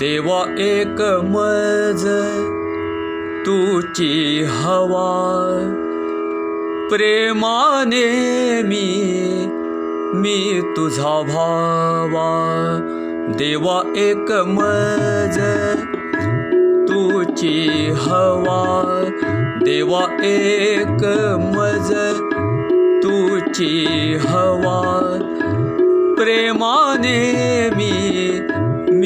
देवा एक तुची हवा. प्रेमाने मी मी तुझा भावा. देवा एक हवा. देवा एक हवा. प्रेमाने मी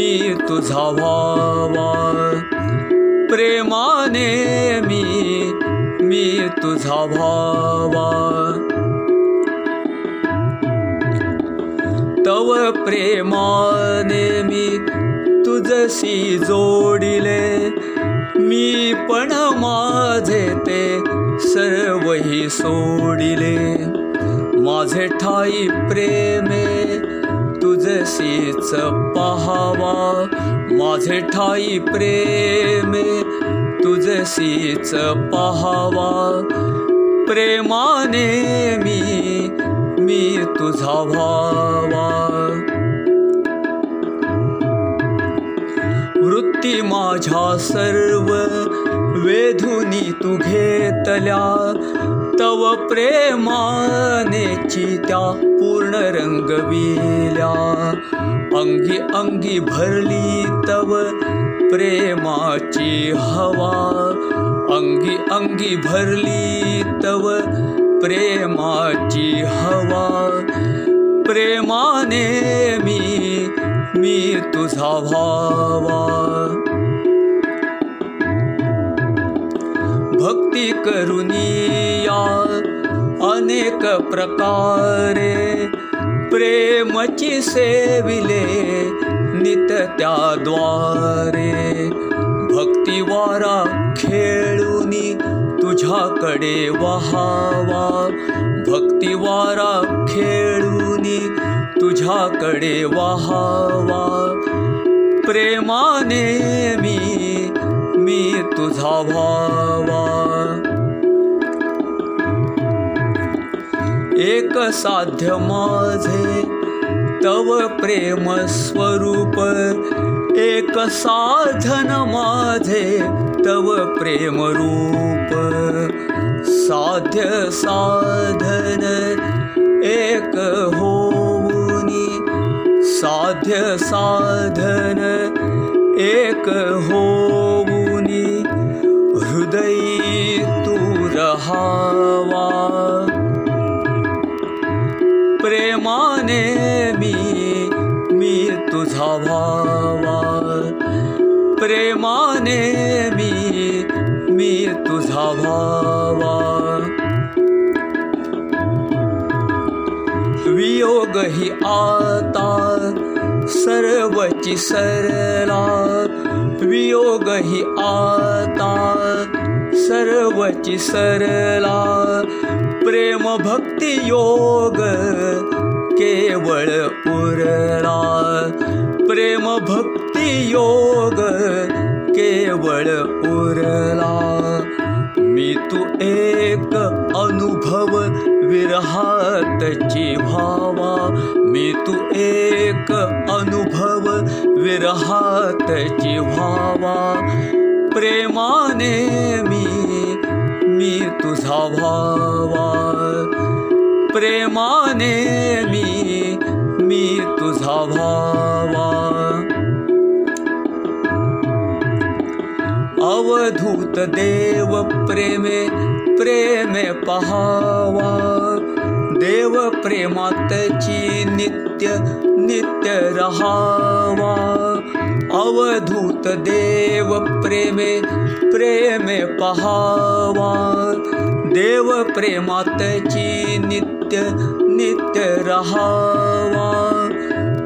मी तुझा भावा प्रेमाने मी मी तुझा भावा तव प्रेमाने मी तुझशी जोडिले। मी पण माझे ते सर्वही सोडिले। माझे ठाई प्रेमे तुझशीच पहावा माझे ठाई प्रेमे तुझशीच पहावा. प्रेमाने मी मी तुझा व्हावा. वृत्ती माझ्या सर्व वेधुनी तू घेतल्या तव प्रेमाने चित्या रंगविल्या अंगी अंगी भरली तव प्रेमाची हवा। अंगी अंगी भरली तव प्रेमाची हवा। प्रेमाने मी मी तुझा भावा। भक्ती करुनिया अनेक प्रकारे प्रेमची सेविले नित त्याद्वारे. भक्तिवारा खेळुनी तुझ्याकडे वहावा. भक्तिवारा खेळुनी तुझ्याकडे वहावा. प्रेमाने मी साध्य माझे तव प्रेम स्वरूप एक साधन माझे तव प्रेम रूप। साध्य साधन एक होनी साध्य साधन एक होनी हृदय तू रहावा प्रेमाने मी मी तुझा भावा. वियोग ही आता सर्वची सरला. वियोग ही आता सर्वची सरला. प्रेम भक्ती योग केवळ उरला. प्रेम भक्ती योग केवळ उरला. मी तू एक अनुभव विरहातची भावा मी तू एक अनुभव विरहातची भावा प्रेमाने मी मी तुझा भावा प्रेमाने मी मी तुझा भावा देव प्रेमे प्रेमे पहावा। देव प्रेमातची नित्य नित्य रहावा। अवधूत देव प्रेमे प्रेमे पहावा। देव प्रेमातची नित्य नित्य रहावा।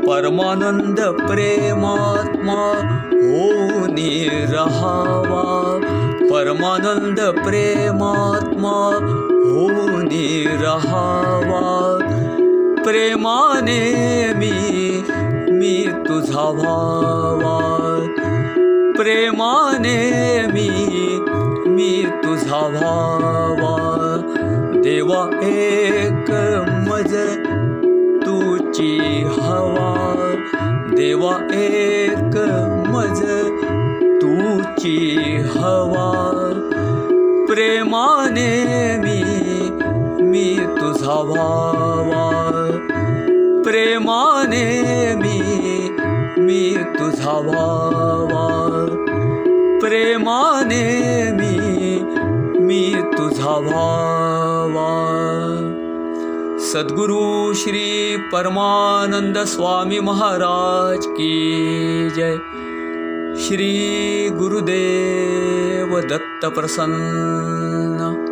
परमानंद प्रेमात्मा होनी रहावा। परमानंद प्रेमात्मा होनी रहावा प्रेमाने मी मी तुझा भावा प्रेमाने मी मी तुझा भावा देवा एक मज तुची हवा। देवा एक समज तुची हवा प्रेमाने मी मी तुझा भावा प्रेमाने मी मी तुझा भावा प्रेमाने मी मी तुझा भावा सद्गुरु श्री परमानंद स्वामी महाराज की जय श्री गुरुदेव दत्त प्रसन्न